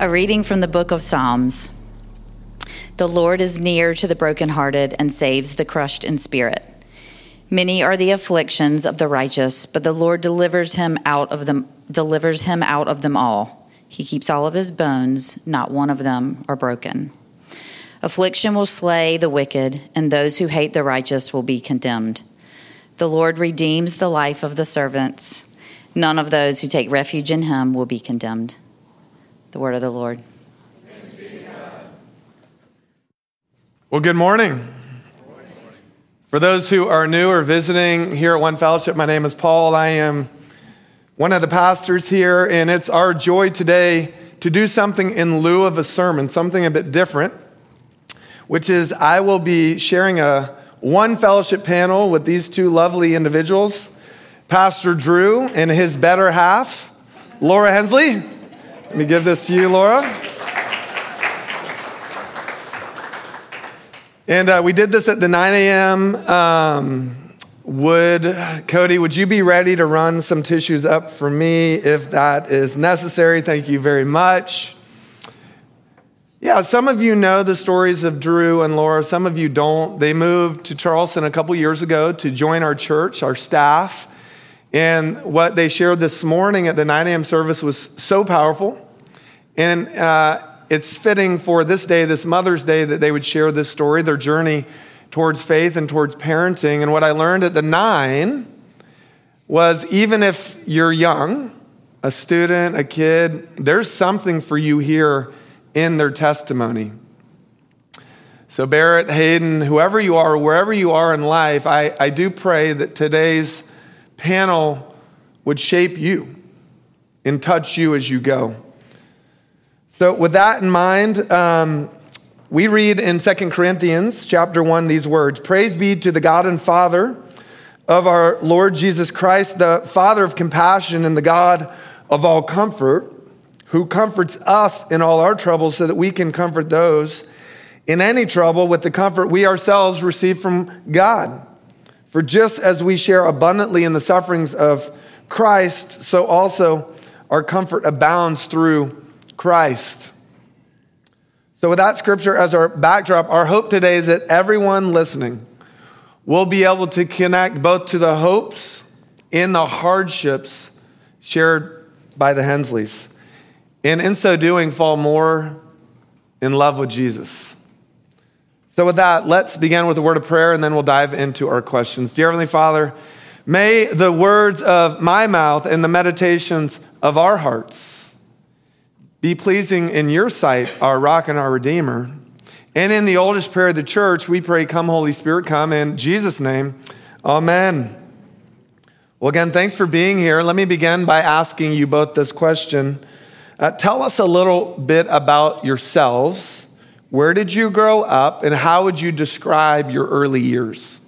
A reading from the book of Psalms. The Lord is near to the brokenhearted and saves the crushed in spirit. Many are the afflictions of the righteous, but the Lord delivers him out of them delivers him out of them all. He keeps all of his bones, not one of them are broken. Affliction will slay the wicked, and those who hate the righteous will be condemned. The Lord redeems the life of the servants. None of those who take refuge in him will be condemned. The word of the Lord. Well, good morning. For those who are new or visiting here at One Fellowship, my name is Paul. I am one of the pastors here, and it's our joy today to do something in lieu of a sermon, something a bit different, which is I will be sharing a one fellowship panel with these two lovely individuals Pastor Drew and his better half, Laura Hensley. Let me give this to you, Laura. And uh, we did this at the 9 a.m. Um, would, Cody, would you be ready to run some tissues up for me if that is necessary? Thank you very much. Yeah, some of you know the stories of Drew and Laura. Some of you don't. They moved to Charleston a couple years ago to join our church, our staff. And what they shared this morning at the 9 a.m. service was so powerful. And uh, it's fitting for this day, this Mother's Day, that they would share this story, their journey towards faith and towards parenting. And what I learned at the 9 was even if you're young, a student, a kid, there's something for you here in their testimony. So, Barrett, Hayden, whoever you are, wherever you are in life, I, I do pray that today's panel would shape you and touch you as you go. So, with that in mind, um, we read in 2 Corinthians chapter 1 these words Praise be to the God and Father of our Lord Jesus Christ, the Father of compassion and the God of all comfort, who comforts us in all our troubles so that we can comfort those in any trouble with the comfort we ourselves receive from God. For just as we share abundantly in the sufferings of Christ, so also our comfort abounds through Christ. So, with that scripture as our backdrop, our hope today is that everyone listening will be able to connect both to the hopes and the hardships shared by the Hensleys. And in so doing, fall more in love with Jesus. So, with that, let's begin with a word of prayer and then we'll dive into our questions. Dear Heavenly Father, may the words of my mouth and the meditations of our hearts be pleasing in your sight, our rock and our redeemer. And in the oldest prayer of the church, we pray, Come, Holy Spirit, come in Jesus' name. Amen. Well, again, thanks for being here. Let me begin by asking you both this question. Uh, tell us a little bit about yourselves where did you grow up, and how would you describe your early years?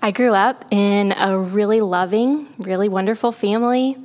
I grew up in a really loving, really wonderful family.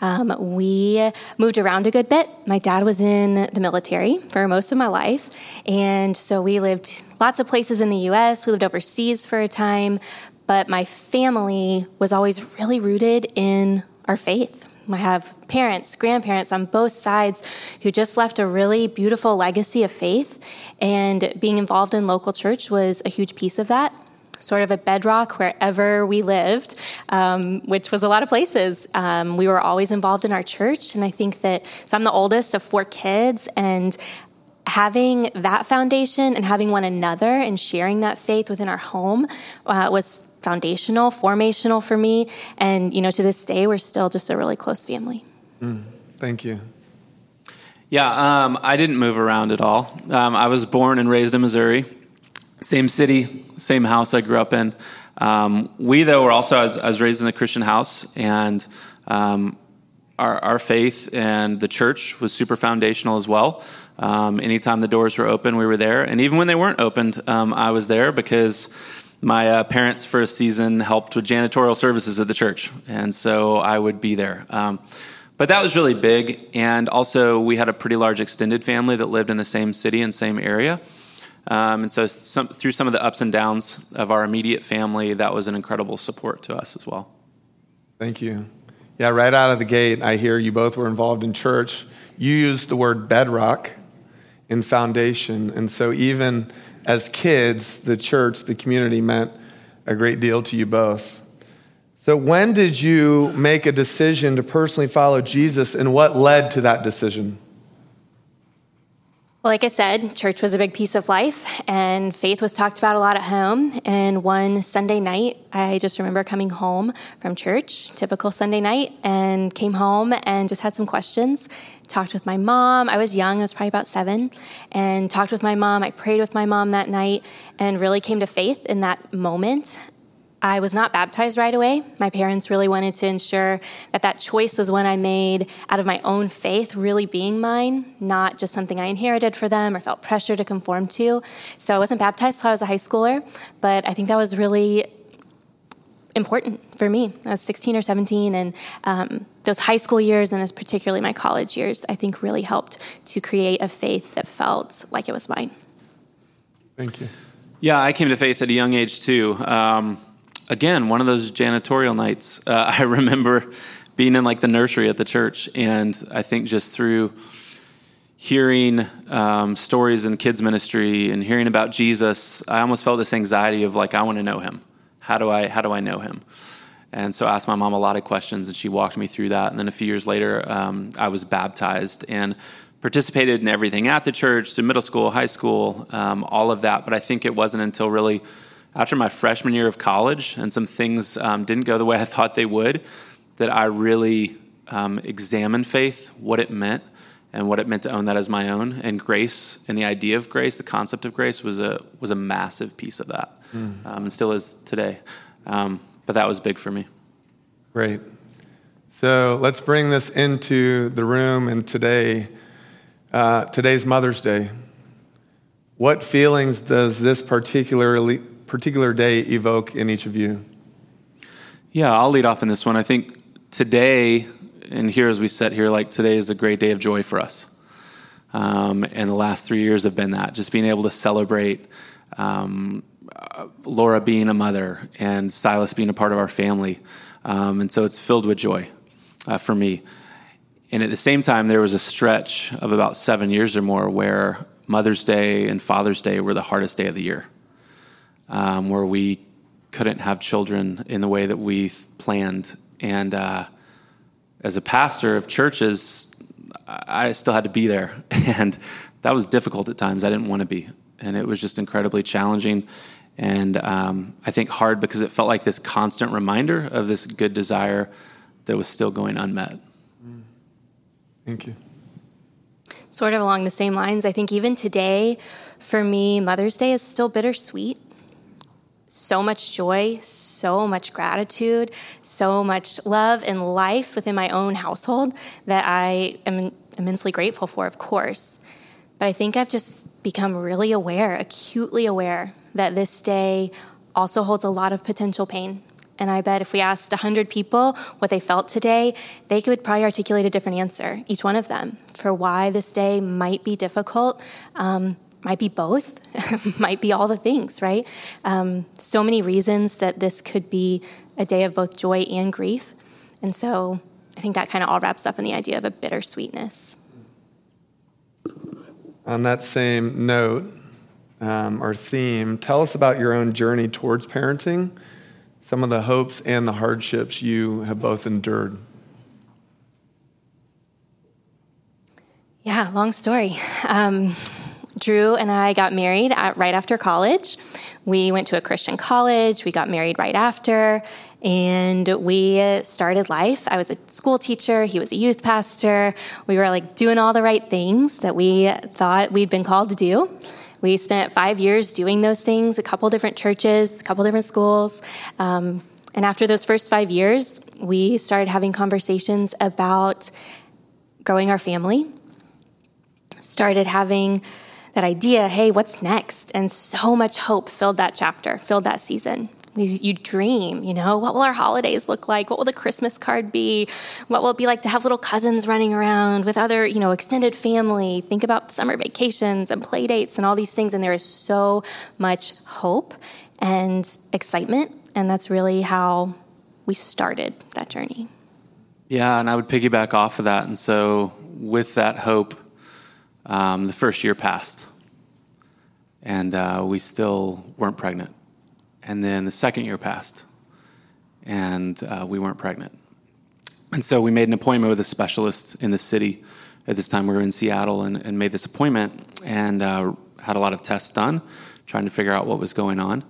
Um, we moved around a good bit. My dad was in the military for most of my life, and so we lived lots of places in the US. We lived overseas for a time, but my family was always really rooted in our faith. I have parents, grandparents on both sides who just left a really beautiful legacy of faith, and being involved in local church was a huge piece of that. Sort of a bedrock wherever we lived, um, which was a lot of places. Um, we were always involved in our church, and I think that so I'm the oldest of four kids, and having that foundation and having one another and sharing that faith within our home uh, was foundational, formational for me. And, you know, to this day, we're still just a really close family. Mm, thank you. Yeah, um, I didn't move around at all. Um, I was born and raised in Missouri, same city, same house I grew up in. Um, we, though, were also, I was, I was, raised in a Christian house, and um, our, our, faith and the church was super foundational as well. Um, anytime the doors were open, we were there. And even when they weren't opened, um, I was there because my uh, parents for a season helped with janitorial services at the church, and so I would be there. Um, but that was really big, and also we had a pretty large extended family that lived in the same city and same area. Um, and so, some, through some of the ups and downs of our immediate family, that was an incredible support to us as well. Thank you. Yeah, right out of the gate, I hear you both were involved in church. you used the word bedrock in foundation. And so, even as kids, the church, the community meant a great deal to you both. So, when did you make a decision to personally follow Jesus, and what led to that decision? Well, like I said, church was a big piece of life, and faith was talked about a lot at home. And one Sunday night, I just remember coming home from church, typical Sunday night, and came home and just had some questions. Talked with my mom. I was young, I was probably about seven, and talked with my mom. I prayed with my mom that night and really came to faith in that moment. I was not baptized right away. My parents really wanted to ensure that that choice was one I made out of my own faith, really being mine, not just something I inherited for them or felt pressure to conform to. So I wasn't baptized until I was a high schooler, but I think that was really important for me. I was 16 or 17, and um, those high school years, and particularly my college years, I think really helped to create a faith that felt like it was mine. Thank you. Yeah, I came to faith at a young age too. Um, again, one of those janitorial nights. Uh, I remember being in like the nursery at the church, and I think just through hearing um, stories in kids ministry and hearing about Jesus, I almost felt this anxiety of like, I want to know him. How do I how do I know him? And so I asked my mom a lot of questions, and she walked me through that. And then a few years later, um, I was baptized and participated in everything at the church, so middle school, high school, um, all of that. But I think it wasn't until really after my freshman year of college and some things um, didn't go the way I thought they would, that I really um, examined faith, what it meant, and what it meant to own that as my own. And grace and the idea of grace, the concept of grace, was a was a massive piece of that, mm. um, and still is today. Um, but that was big for me. Great. So let's bring this into the room. And today, uh, today's Mother's Day. What feelings does this particularly particular day evoke in each of you? Yeah, I'll lead off in this one. I think today, and here as we sit here, like today is a great day of joy for us. Um, and the last three years have been that, just being able to celebrate um, Laura being a mother and Silas being a part of our family. Um, and so it's filled with joy uh, for me. And at the same time, there was a stretch of about seven years or more where Mother's Day and Father's Day were the hardest day of the year um, where we couldn't have children in the way that we planned. And uh, as a pastor of churches, I still had to be there. And that was difficult at times. I didn't want to be. And it was just incredibly challenging. And um, I think hard because it felt like this constant reminder of this good desire that was still going unmet. Thank you. Sort of along the same lines, I think even today, for me, Mother's Day is still bittersweet so much joy, so much gratitude, so much love and life within my own household that I am immensely grateful for, of course. But I think I've just become really aware, acutely aware, that this day also holds a lot of potential pain. And I bet if we asked 100 people what they felt today, they could probably articulate a different answer, each one of them, for why this day might be difficult. Um, might be both, might be all the things, right? Um, so many reasons that this could be a day of both joy and grief. And so I think that kind of all wraps up in the idea of a bittersweetness. On that same note, um, or theme, tell us about your own journey towards parenting, some of the hopes and the hardships you have both endured. Yeah, long story. Um, Drew and I got married at, right after college. We went to a Christian college. We got married right after, and we started life. I was a school teacher. He was a youth pastor. We were like doing all the right things that we thought we'd been called to do. We spent five years doing those things, a couple different churches, a couple different schools. Um, and after those first five years, we started having conversations about growing our family, started having that idea, hey, what's next? And so much hope filled that chapter, filled that season. You dream, you know, what will our holidays look like? What will the Christmas card be? What will it be like to have little cousins running around with other, you know, extended family? Think about summer vacations and play dates and all these things. And there is so much hope and excitement. And that's really how we started that journey. Yeah, and I would piggyback off of that. And so with that hope, um, the first year passed, and uh, we still weren't pregnant. And then the second year passed, and uh, we weren't pregnant. And so we made an appointment with a specialist in the city. At this time, we were in Seattle and, and made this appointment and uh, had a lot of tests done, trying to figure out what was going on.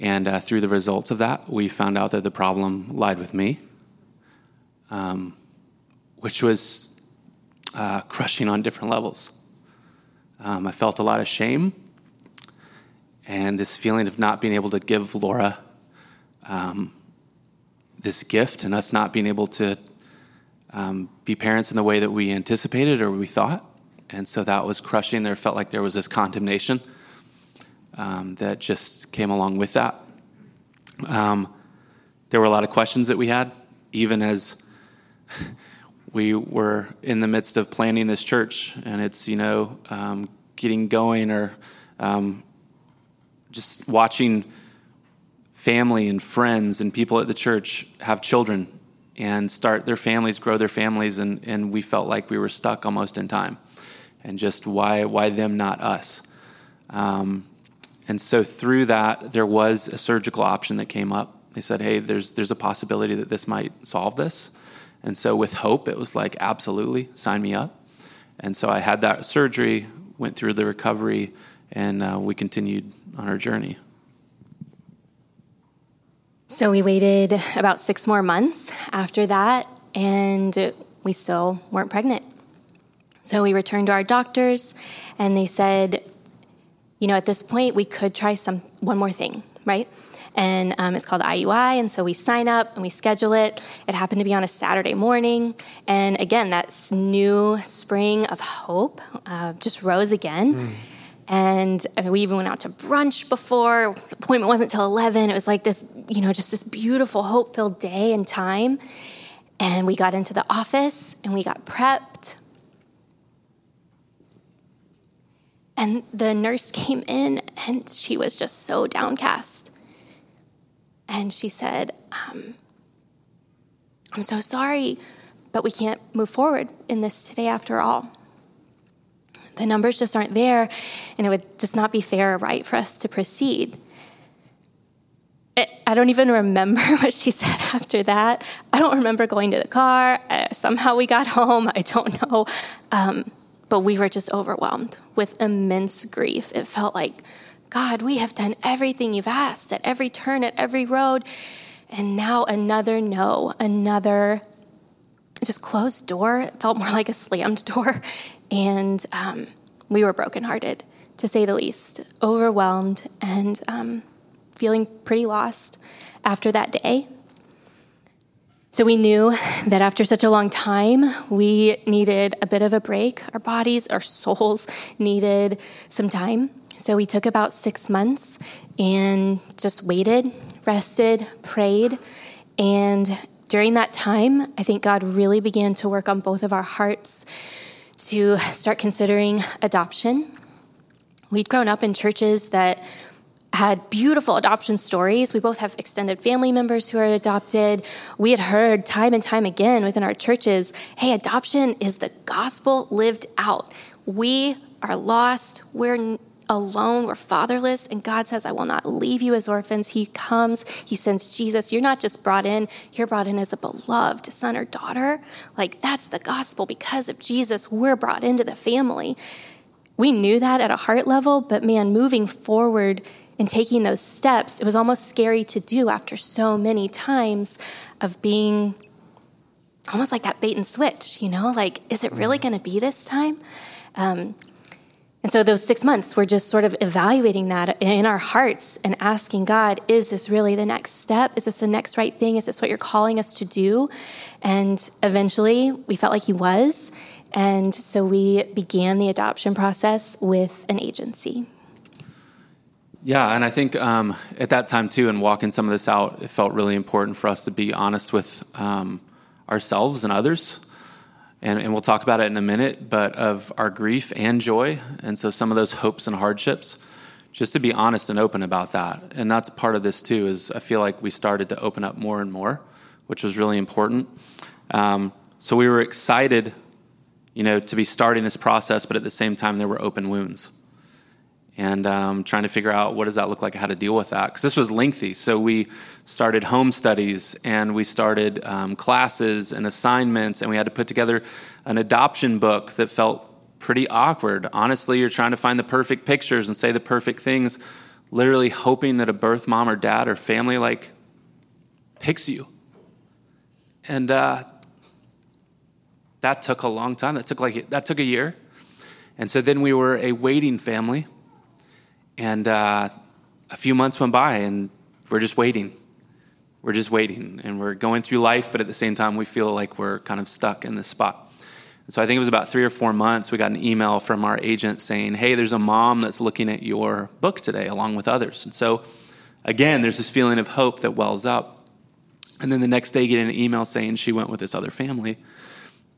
And uh, through the results of that, we found out that the problem lied with me, um, which was uh, crushing on different levels. Um, I felt a lot of shame and this feeling of not being able to give Laura um, this gift and us not being able to um, be parents in the way that we anticipated or we thought. And so that was crushing. There felt like there was this condemnation um, that just came along with that. Um, there were a lot of questions that we had, even as we were in the midst of planning this church and it's, you know, um, getting going or um, just watching family and friends and people at the church have children and start their families, grow their families, and, and we felt like we were stuck almost in time. And just why, why them, not us? Um, and so through that, there was a surgical option that came up. They said, hey, there's, there's a possibility that this might solve this. And so with hope, it was like, absolutely, sign me up. And so I had that surgery, went through the recovery, and uh, we continued on our journey. So we waited about six more months after that, and we still weren't pregnant. So we returned to our doctors, and they said, you know, at this point, we could try some one more thing, right? And um, it's called IUI, and so we sign up and we schedule it. It happened to be on a Saturday morning, and again, that new spring of hope uh, just rose again. Mm. And I mean, we even went out to brunch before. The appointment wasn't till 11. It was like this, you know, just this beautiful, hope filled day and time. And we got into the office and we got prepped. And the nurse came in and she was just so downcast. And she said, um, I'm so sorry, but we can't move forward in this today after all the numbers just aren't there, and it would just not be fair or right for us to proceed. I don't even remember what she said after that. I don't remember going to the car. Somehow we got home. I don't know. Um, but we were just overwhelmed with immense grief. It felt like, God, we have done everything you've asked at every turn, at every road. And now another no, another just closed door. It felt more like a slammed door. And um, we were brokenhearted, to say the least, overwhelmed and um, feeling pretty lost after that day. So we knew that after such a long time, we needed a bit of a break. Our bodies, our souls needed some time. So we took about six months and just waited, rested, prayed. And during that time, I think God really began to work on both of our hearts to start considering adoption. We'd grown up in churches that had beautiful adoption stories. We both have extended family members who are adopted. We had heard time and time again within our churches hey, adoption is the gospel lived out. We are lost. We're alone, we're fatherless, and God says, I will not leave you as orphans. He comes, He sends Jesus. You're not just brought in, you're brought in as a beloved son or daughter. Like, that's the gospel. Because of Jesus, we're brought into the family. We knew that at a heart level, but man, moving forward and taking those steps, it was almost scary to do after so many times of being almost like that bait and switch, you know? Like, is it really going to be this time? Um, and so those six months, we're just sort of evaluating that in our hearts and asking God, is this really the next step? Is this the next right thing? Is this what you're calling us to do? And eventually we felt like He was. And so we began the adoption process with an agency. Yeah, and I think um, at that time too, and walking some of this out, it felt really important for us to be honest with um, ourselves and others and, and we'll talk about it in a minute, but of our grief and joy. And so some of those hopes and hardships, just to be honest and open about that. And that's part of this too, is I feel like we started to open up more and more, which was really important. Um, so we were excited you know, to be starting this process, but at the same time, there were open wounds. And um, trying to figure out what does that look like, how to deal with that. Because this was lengthy. So we started home studies and we started um, classes and assignments, and we had to put together an adoption book that felt pretty awkward. Honestly, you're trying to find the perfect pictures and say the perfect things, literally hoping that a birth mom or dad or family like picks you. And uh, that took a long time. That took like that took a year. And so then we were a waiting family. And uh, a few months went by, and we're just waiting. We're just waiting, and we're going through life, but at the same time, we feel like we're kind of stuck in this spot. And so I think it was about three or four months, we got an email from our agent saying, Hey, there's a mom that's looking at your book today, along with others. And so, again, there's this feeling of hope that wells up. And then the next day, get an email saying she went with this other family.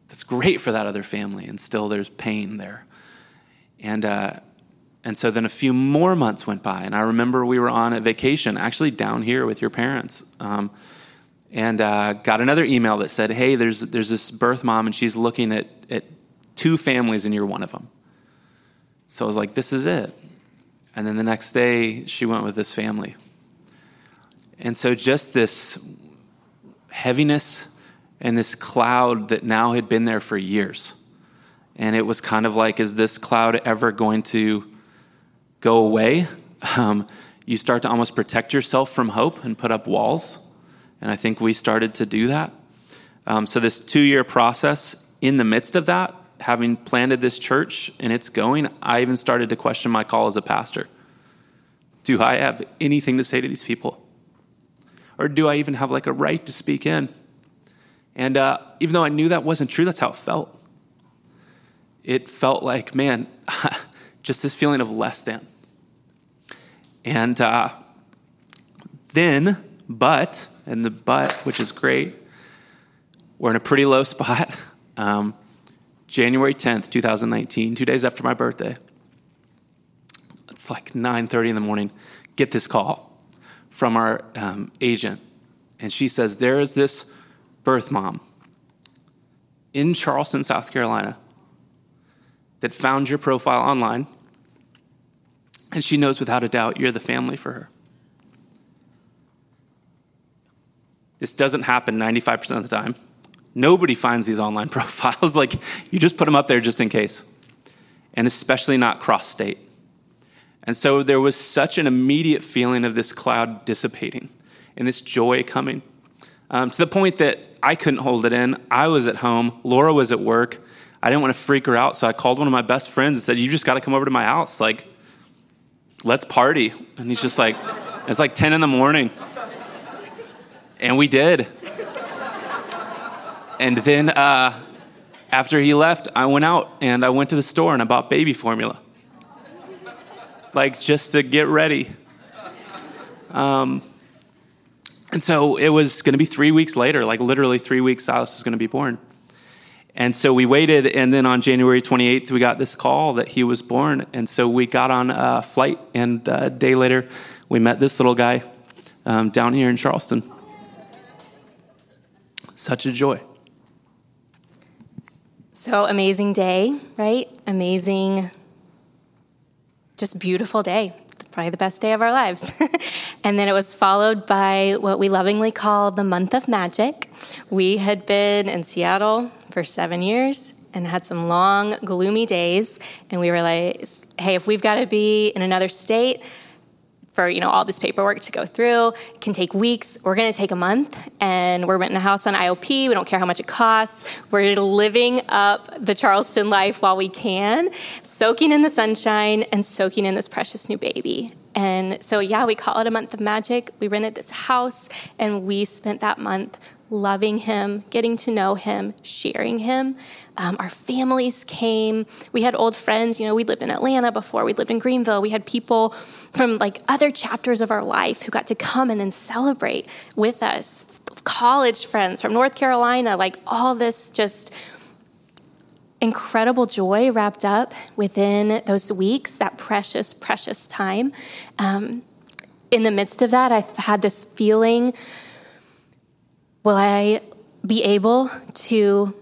That's great for that other family, and still there's pain there. And, uh, and so then a few more months went by, and I remember we were on a vacation, actually down here with your parents. Um, and uh, got another email that said, "Hey, there's there's this birth mom, and she's looking at at two families, and you're one of them." So I was like, "This is it." And then the next day, she went with this family. And so just this heaviness and this cloud that now had been there for years. And it was kind of like, is this cloud ever going to go away? Um, you start to almost protect yourself from hope and put up walls and I think we started to do that. Um, so, this two year process, in the midst of that, having planted this church and it's going, I even started to question my call as a pastor. Do I have anything to say to these people? Or do I even have like a right to speak in? And uh, even though I knew that wasn't true, that's how it felt. It felt like, man, just this feeling of less than. And uh, then, but and the but, which is great. We're in a pretty low spot. Um, January 10th, 2019, two days after my birthday. It's like 9:30 in the morning. Get this call from our um, agent, and she says there is this birth mom in Charleston, South Carolina, that found your profile online, and she knows without a doubt you're the family for her. This doesn't happen 95% of the time. Nobody finds these online profiles. like, you just put them up there just in case. And especially not cross state. And so there was such an immediate feeling of this cloud dissipating and this joy coming um, to the point that I couldn't hold it in. I was at home, Laura was at work. I didn't want to freak her out, so I called one of my best friends and said, You just got to come over to my house. Like, let's party. And he's just like, It's like 10 in the morning. And we did. and then uh, after he left, I went out and I went to the store and I bought baby formula. Like just to get ready. Um, and so it was going to be three weeks later, like literally three weeks, Silas was going to be born. And so we waited, and then on January 28th, we got this call that he was born. And so we got on a flight, and a day later, we met this little guy um, down here in Charleston such a joy. So amazing day, right? Amazing, just beautiful day. Probably the best day of our lives. and then it was followed by what we lovingly call the month of magic. We had been in Seattle for seven years and had some long, gloomy days. And we were like, hey, if we've got to be in another state, for you know all this paperwork to go through. It can take weeks. We're going to take a month, and we're renting a house on IOP. We don't care how much it costs. We're living up the Charleston life while we can, soaking in the sunshine and soaking in this precious new baby. And so, yeah, we call it a month of magic. We rented this house, and we spent that month loving him, getting to know him, sharing him. Um, our families came. We had old friends. You know, we lived in Atlanta before. We lived in Greenville. We had people from like other chapters of our life who got to come and then celebrate with us. College friends from North Carolina, like all this just incredible joy wrapped up within those weeks, that precious, precious time. Um, in the midst of that, I had this feeling will I be able to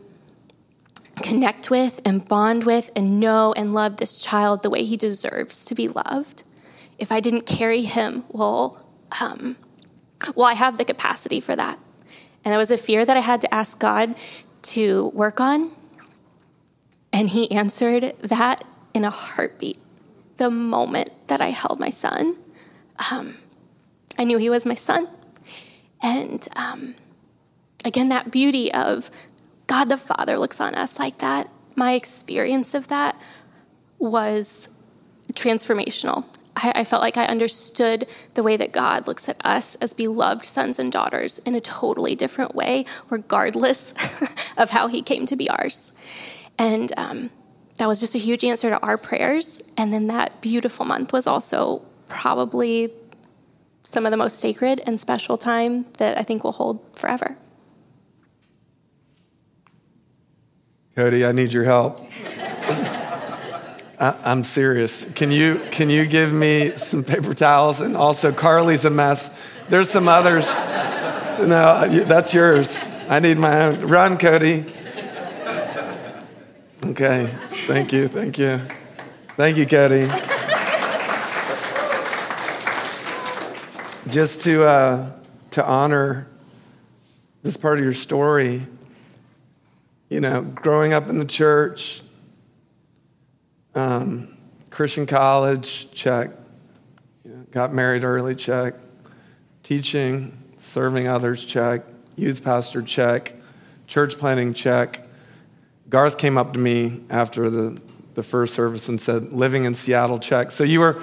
connect with and bond with and know and love this child the way he deserves to be loved? If I didn't carry him, well, um, well, I have the capacity for that. And that was a fear that I had to ask God to work on. And he answered that in a heartbeat the moment that I held my son. Um, I knew he was my son. And um, again, that beauty of God the Father looks on us like that. My experience of that was transformational. I, I, felt like I understood the way that God looks at us as beloved sons and daughters in a totally different way, regardless of how He came to be ours. And um, that was just a huge answer to our prayers. And then that beautiful month was also probably some of the most sacred and special time that I think will hold forever. Cody, I need your help. I, am serious. Can you can you give me some paper towels and also Carly's a mess. There's some others. No, that's yours. I need my own. Run, Cody. Okay. Thank you. Thank you. Thank you, Cody. Just to uh, to honor this part of your story you know, growing up in the church, um, Christian college, check. You know, got married early, check. Teaching, serving others, check. Youth pastor, check. Church planting, check. Garth came up to me after the, the first service and said, living in Seattle, check. So you were.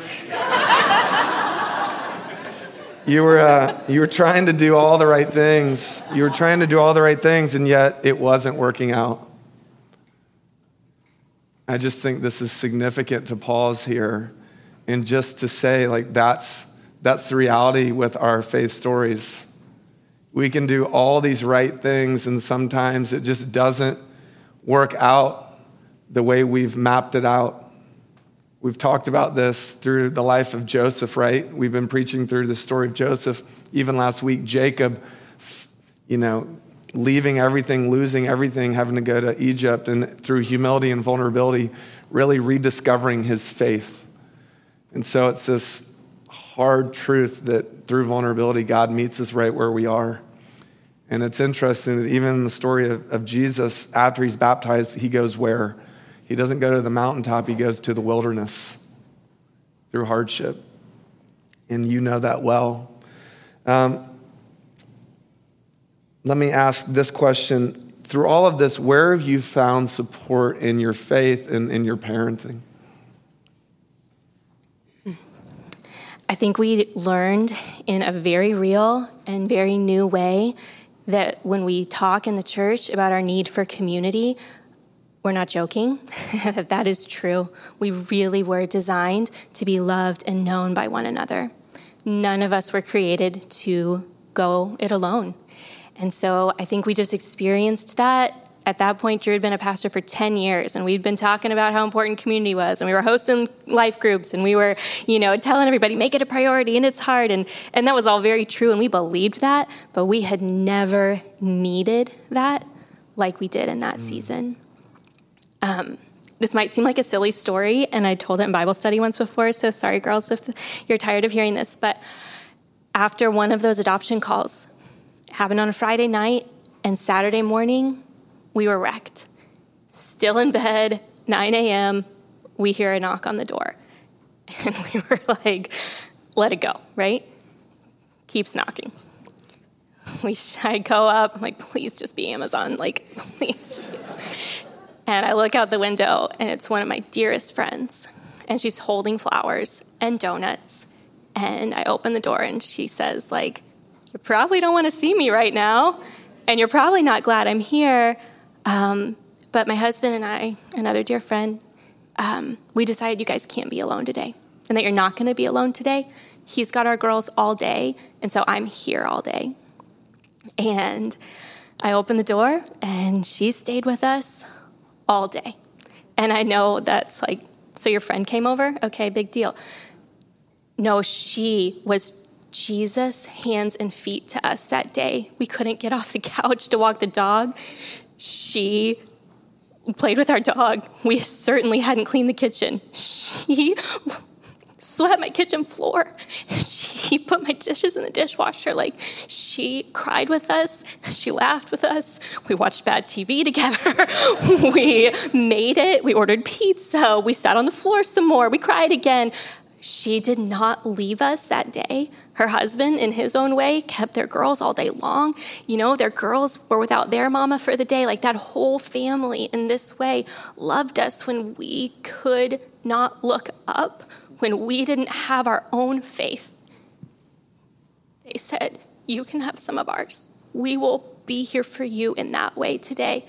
You were, uh, you were trying to do all the right things. You were trying to do all the right things, and yet it wasn't working out. I just think this is significant to pause here and just to say, like, that's, that's the reality with our faith stories. We can do all these right things, and sometimes it just doesn't work out the way we've mapped it out. We've talked about this through the life of Joseph, right? We've been preaching through the story of Joseph. Even last week, Jacob, you know, leaving everything, losing everything, having to go to Egypt, and through humility and vulnerability, really rediscovering his faith. And so it's this hard truth that through vulnerability, God meets us right where we are. And it's interesting that even in the story of, of Jesus, after he's baptized, he goes where? He doesn't go to the mountaintop, he goes to the wilderness through hardship. And you know that well. Um, let me ask this question. Through all of this, where have you found support in your faith and in your parenting? I think we learned in a very real and very new way that when we talk in the church about our need for community, we're not joking, that that is true. We really were designed to be loved and known by one another. None of us were created to go it alone. And so I think we just experienced that. At that point, Drew had been a pastor for 10 years, and we'd been talking about how important community was, and we were hosting life groups, and we were, you know, telling everybody, make it a priority, and it's hard. And, and that was all very true, and we believed that, but we had never needed that like we did in that mm. season. Um, this might seem like a silly story, and I told it in Bible study once before, so sorry, girls, if you're tired of hearing this. But after one of those adoption calls, happened on a Friday night, and Saturday morning, we were wrecked. Still in bed, 9 a.m., we hear a knock on the door. And we were like, let it go, right? Keeps knocking. We, I go up, I'm like, please just be Amazon. Like, please and I look out the window, and it's one of my dearest friends. And she's holding flowers and donuts. And I open the door, and she says, like, you probably don't want to see me right now, and you're probably not glad I'm here. Um, but my husband and I, another dear friend, um, we decided you guys can't be alone today, and that you're not going to be alone today. He's got our girls all day, and so I'm here all day. And I opened the door, and she stayed with us all day. And I know that's like, so your friend came over? Okay, big deal. No, she was Jesus' hands and feet to us that day. We couldn't get off the couch to walk the dog. She played with our dog. We certainly hadn't cleaned the kitchen. She swept my kitchen floor. She put my dishes in the dishwasher. Like, she cried with us. She laughed with us. We watched bad TV together. we made it. We ordered pizza. We sat on the floor some more. We cried again. She did not leave us that day. Her husband, in his own way, kept their girls all day long. You know, their girls were without their mama for the day. Like that whole family in this way loved us when we could not look up, when we didn't have our own faith. They said, You can have some of ours. We will be here for you in that way today.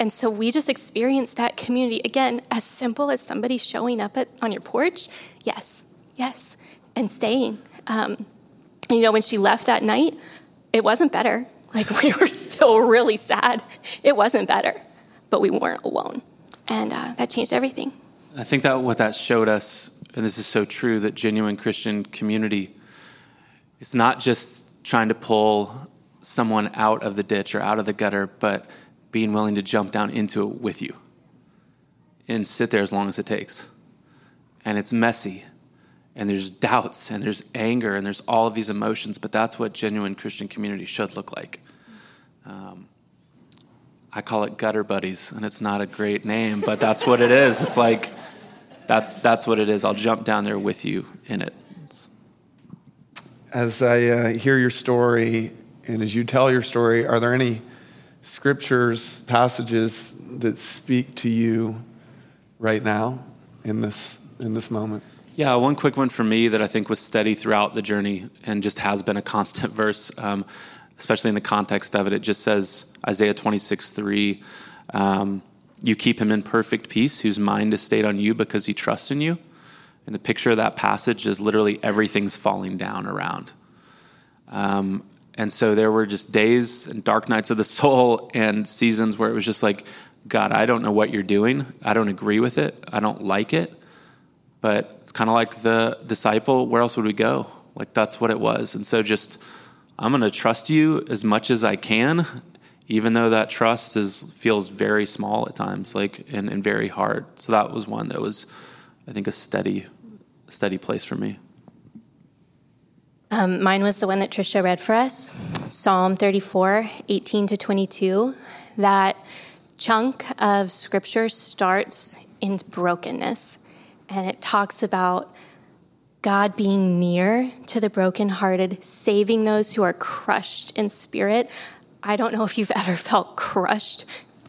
And so we just experienced that community. Again, as simple as somebody showing up at, on your porch, yes, yes, and staying um, you know, when she left that night, it wasn't better. Like, we were still really sad. It wasn't better, but we weren't alone. And uh, that changed everything. I think that what that showed us, and this is so true, that genuine Christian community is not just trying to pull someone out of the ditch or out of the gutter, but being willing to jump down into it with you and sit there as long as it takes. And it's messy and there's doubts and there's anger and there's all of these emotions, but that's what genuine Christian community should look like. Um, I call it gutter buddies, and it's not a great name, but that's what it is. It's like that's that's what it is. I'll jump down there with you in it. As I uh, hear your story and as you tell your story, are there any scriptures, passages that speak to you right now in this in this moment? Yeah, one quick one for me that I think was steady throughout the journey and just has been a constant verse, um, especially in the context of it. It just says, Isaiah 26, 3, um, you keep him in perfect peace whose mind is stayed on you because he trusts in you. And the picture of that passage is literally everything's falling down around. Um, and so there were just days and dark nights of the soul and seasons where it was just like, God, I don't know what you're doing. I don't agree with it. I don't like it. But it's kind of like the disciple. Where else would we go? Like that's what it was. And so just, I'm going to trust you as much as I can, even though that trust is feels very small at times, like and, and very hard. So that was one that was, I think, a steady, steady place for me. Um, mine was the one that Trisha read for us, Psalm 34, 18 to 22. That chunk of scripture starts in brokenness and it talks about God being near to the brokenhearted, saving those who are crushed in spirit. I don't know if you've ever felt crushed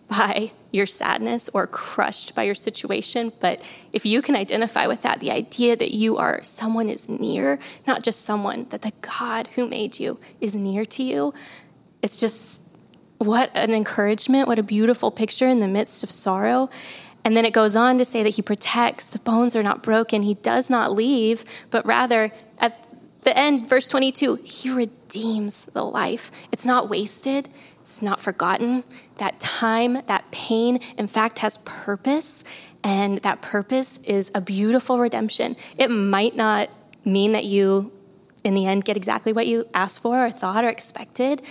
by your sadness or crushed by your situation, but if you can identify with that, the idea that you are someone is near, not just someone, that the God who made you is near to you, it's just what an encouragement, what a beautiful picture in the midst of sorrow. And then it goes on to say that he protects, the bones are not broken, he does not leave, but rather at the end, verse 22, he redeems the life. It's not wasted, it's not forgotten. That time, that pain, in fact, has purpose, and that purpose is a beautiful redemption. It might not mean that you, in the end, get exactly what you asked for or thought or expected,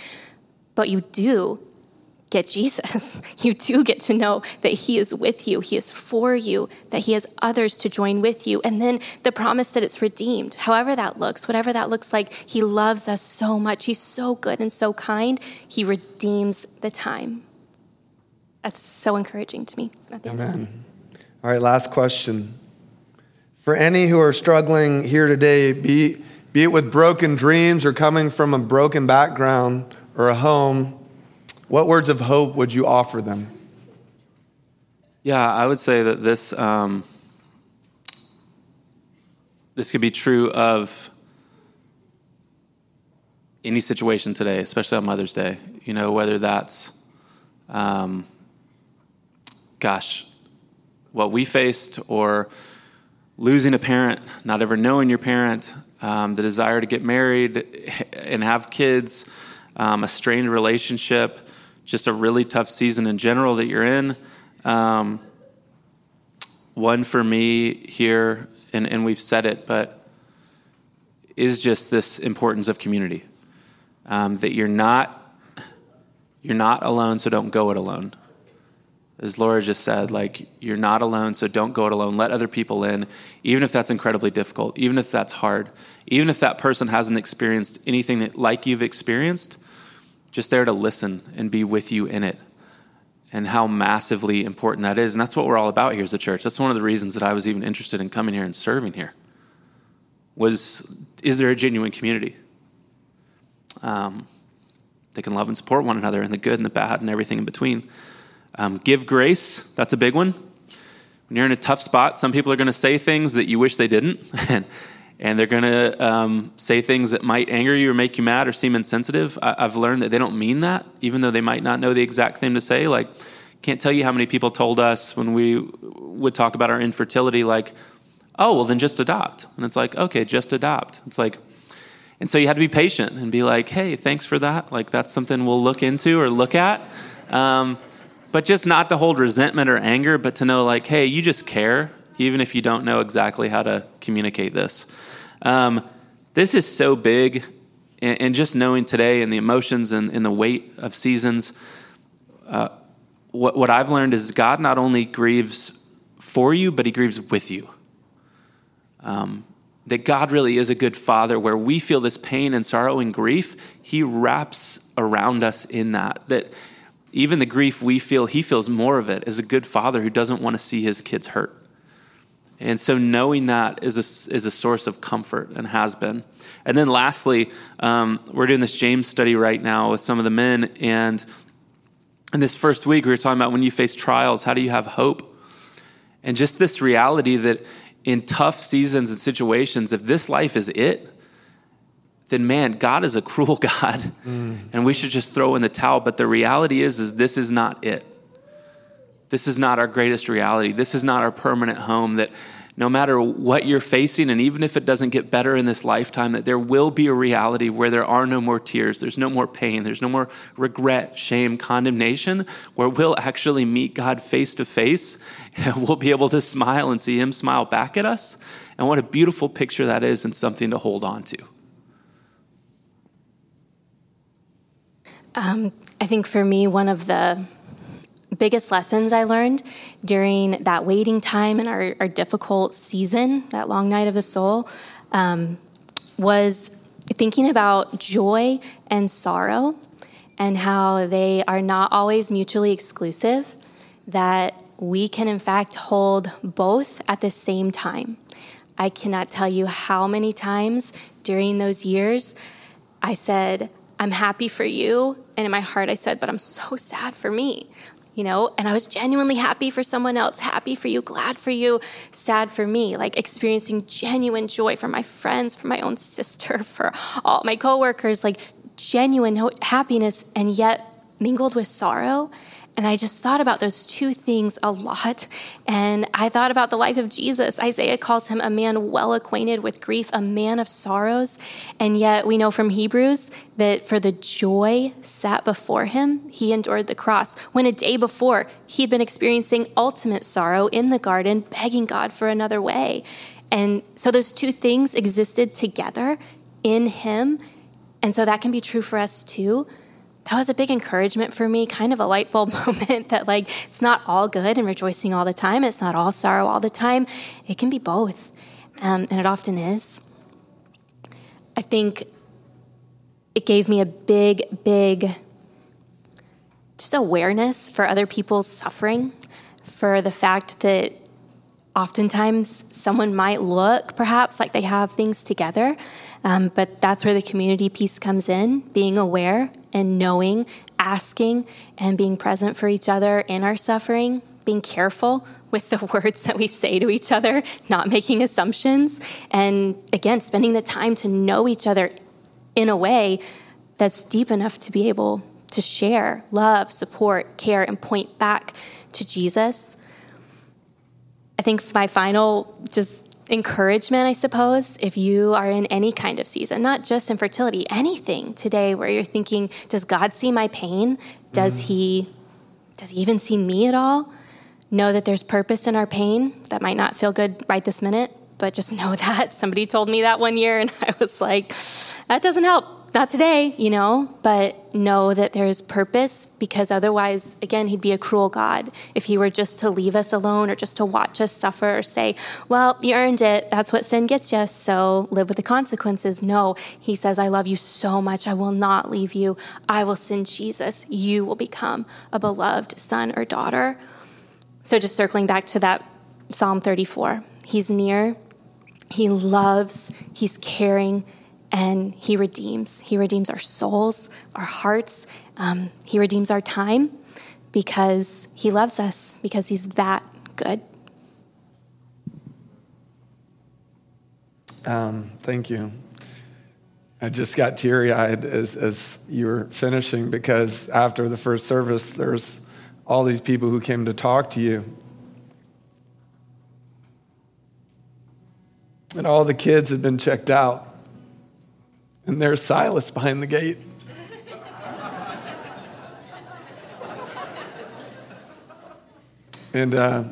but you do get Jesus. You do get to know that He is with you, He is for you, that He has others to join with you. And then the promise that it's redeemed, however that looks, whatever that looks like, He loves us so much. He's so good and so kind. He redeems the time. That's so encouraging to me. Amen. All right, last question. For any who are struggling here today, be, be it with broken dreams or coming from a broken background or a home, what words of hope would you offer them? Yeah, I would say that this um, this could be true of any situation today, especially on Mother's Day. You know, whether that's, um, gosh, what we faced or losing a parent, not ever knowing your parent, um, the desire to get married and have kids, um, a strained relationship just a really tough season in general that you're in. Um, one for me here, and, and we've said it, but is just this importance of community. Um, that you're not you're not alone, so don't go it alone. as Laura just said, like, you're not alone, so don't go it alone. Let other people in, even if that's incredibly difficult, even if that's hard, even if that person hasn't experienced anything that, like you've experienced, just there to listen and be with you in it. And how massively important that is. And that's what we're all about here as a church. That's one of the reasons that I was even interested in coming here and serving here. Was is there a genuine community? Um, they can love and support one another in the good and the bad and everything in between. Um, give grace, that's a big one. When you're in a tough spot, some people are going to say things that you wish they didn't, and, and they're going to um, say things that might anger you or make you mad or seem insensitive. I, I've learned that they don't mean that, even though they might not know the exact thing to say. Like, can't tell you how many people told us when we would talk about our infertility, like, oh, well, then just adopt. And it's like, okay, just adopt. It's like, and so you have to be patient and be like, hey, thanks for that. Like, that's something we'll look into or look at. Um, but just not to hold resentment or anger, but to know, like, hey, you just care, even if you don't know exactly how to communicate this. Um, this is so big, and, and, just knowing today and the emotions and, and the weight of seasons, uh, what, what I've learned is God not only grieves for you, but He grieves with you. Um, that God really is a good father where we feel this pain and sorrow and grief, He wraps around us in that. That even the grief we feel, he feels more of it as a good father who doesn't want to see his kids hurt. And so knowing that is a, is a source of comfort and has been. And then lastly, um, we're doing this James study right now with some of the men. And in this first week, we were talking about when you face trials, how do you have hope? And just this reality that in tough seasons and situations, if this life is it, then man, God is a cruel God, mm. and we should just throw in the towel. But the reality is, is this is not it. This is not our greatest reality. This is not our permanent home. That no matter what you're facing, and even if it doesn't get better in this lifetime, that there will be a reality where there are no more tears, there's no more pain, there's no more regret, shame, condemnation, where we'll actually meet God face to face we'll be able to smile and see Him smile back at us. And what a beautiful picture that is and something to hold on to. Um, I think for me, one of the biggest lessons I learned during that waiting time and our, our difficult season, that long night of the soul, um, was thinking about joy and sorrow and how they are not always mutually exclusive, that we can, in fact, hold both at the same time. I cannot tell you how many times during those years I said, I'm happy for you. And in my heart, I said, but I'm so sad for me, you know? And I was genuinely happy for someone else, happy for you, glad for you, sad for me, like experiencing genuine joy for my friends, for my own sister, for all my coworkers, like genuine happiness, and yet mingled with sorrow. And I just thought about those two things a lot. And I thought about the life of Jesus. Isaiah calls him a man well acquainted with grief, a man of sorrows. And yet we know from Hebrews that for the joy set before him, he endured the cross. When a day before, he'd been experiencing ultimate sorrow in the garden, begging God for another way. And so those two things existed together in him. And so that can be true for us too that was a big encouragement for me, kind of a light bulb moment that, like, it's not all good and rejoicing all the time. It's not all sorrow all the time. It can be both, um, and it often is. I think it gave me a big, big just awareness for other people's suffering, for the fact that oftentimes someone might look perhaps like they have things together, um, but that's where the community piece comes in being aware and knowing, asking, and being present for each other in our suffering, being careful with the words that we say to each other, not making assumptions, and again, spending the time to know each other in a way that's deep enough to be able to share love, support, care, and point back to Jesus. I think my final just encouragement, I suppose, if you are in any kind of season, not just infertility, anything today where you're thinking, does God see my pain? Does mm. he does he even see me at all? Know that there's purpose in our pain. That might not feel good right this minute, but just know that somebody told me that one year and I was like, that doesn't help. Not today, you know, but know that there's purpose because otherwise, again, he'd be a cruel God if he were just to leave us alone or just to watch us suffer or say, well, you earned it. That's what sin gets you. So live with the consequences. No, he says, I love you so much. I will not leave you. I will send Jesus. You will become a beloved son or daughter. So just circling back to that Psalm 34, he's near, he loves, he's caring and He redeems. He redeems our souls, our hearts. Um, he redeems our time because He loves us, because He's that good. Um, thank you. I just got teary eyed as, as you were finishing because after the first service, there's all these people who came to talk to you. And all the kids had been checked out. And there's Silas behind the gate. and uh,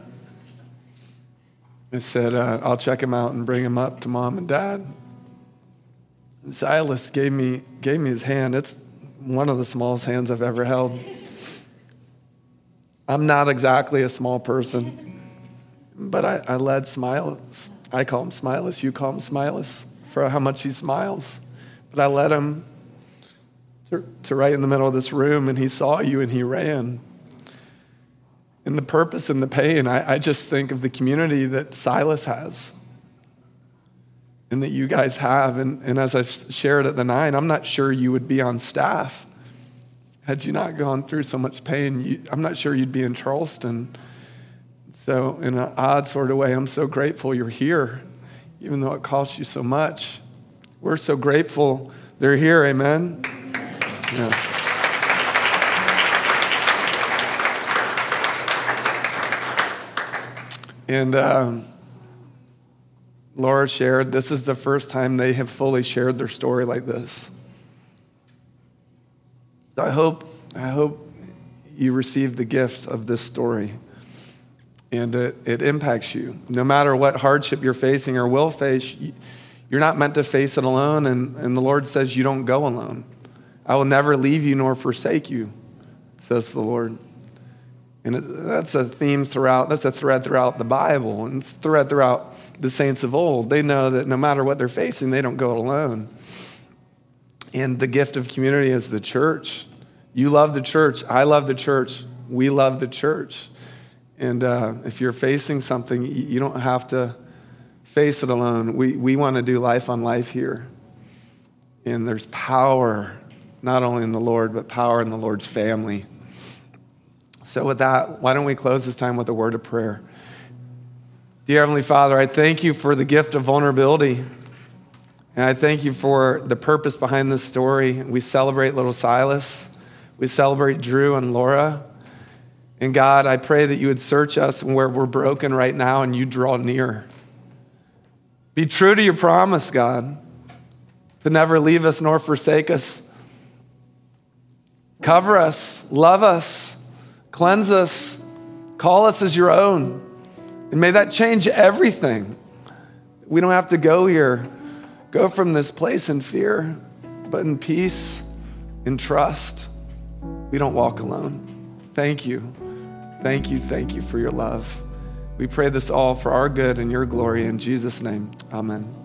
I said, uh, I'll check him out and bring him up to mom and dad. And Silas gave me, gave me his hand. It's one of the smallest hands I've ever held. I'm not exactly a small person, but I, I led Smiles. I call him Smiles. You call him Smiles for how much he smiles. But I led him to, to right in the middle of this room, and he saw you and he ran. And the purpose and the pain, I, I just think of the community that Silas has and that you guys have. And, and as I shared at the nine, I'm not sure you would be on staff had you not gone through so much pain. You, I'm not sure you'd be in Charleston. So, in an odd sort of way, I'm so grateful you're here, even though it cost you so much. We're so grateful they're here. Amen. Yeah. And um, Laura shared, this is the first time they have fully shared their story like this. I hope, I hope you receive the gift of this story and it, it impacts you. No matter what hardship you're facing or will face, you're not meant to face it alone, and, and the Lord says you don't go alone. I will never leave you nor forsake you, says the Lord. And it, that's a theme throughout, that's a thread throughout the Bible, and it's thread throughout the saints of old. They know that no matter what they're facing, they don't go alone. And the gift of community is the church. You love the church. I love the church. We love the church. And uh, if you're facing something, you don't have to face it alone. We, we want to do life on life here. And there's power, not only in the Lord, but power in the Lord's family. So, with that, why don't we close this time with a word of prayer? Dear Heavenly Father, I thank you for the gift of vulnerability. And I thank you for the purpose behind this story. We celebrate little Silas, we celebrate Drew and Laura. And God, I pray that you would search us where we're broken right now and you draw near. Be true to your promise, God, to never leave us nor forsake us. Cover us, love us, cleanse us, call us as your own. And may that change everything. We don't have to go here, go from this place in fear, but in peace, in trust. We don't walk alone. Thank you. Thank you. Thank you for your love. We pray this all for our good and your glory in Jesus' name. Amen.